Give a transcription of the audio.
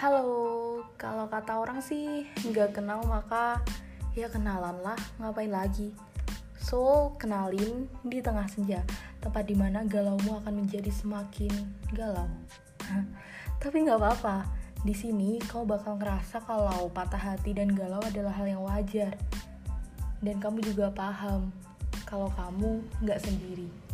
Halo, kalau kata orang sih nggak kenal maka ya kenalan lah, ngapain lagi? So, kenalin di tengah senja, tempat di mana galaumu akan menjadi semakin galau. Tapi nggak apa-apa, di sini kau bakal ngerasa kalau patah hati dan galau adalah hal yang wajar. Dan kamu juga paham kalau kamu nggak sendiri.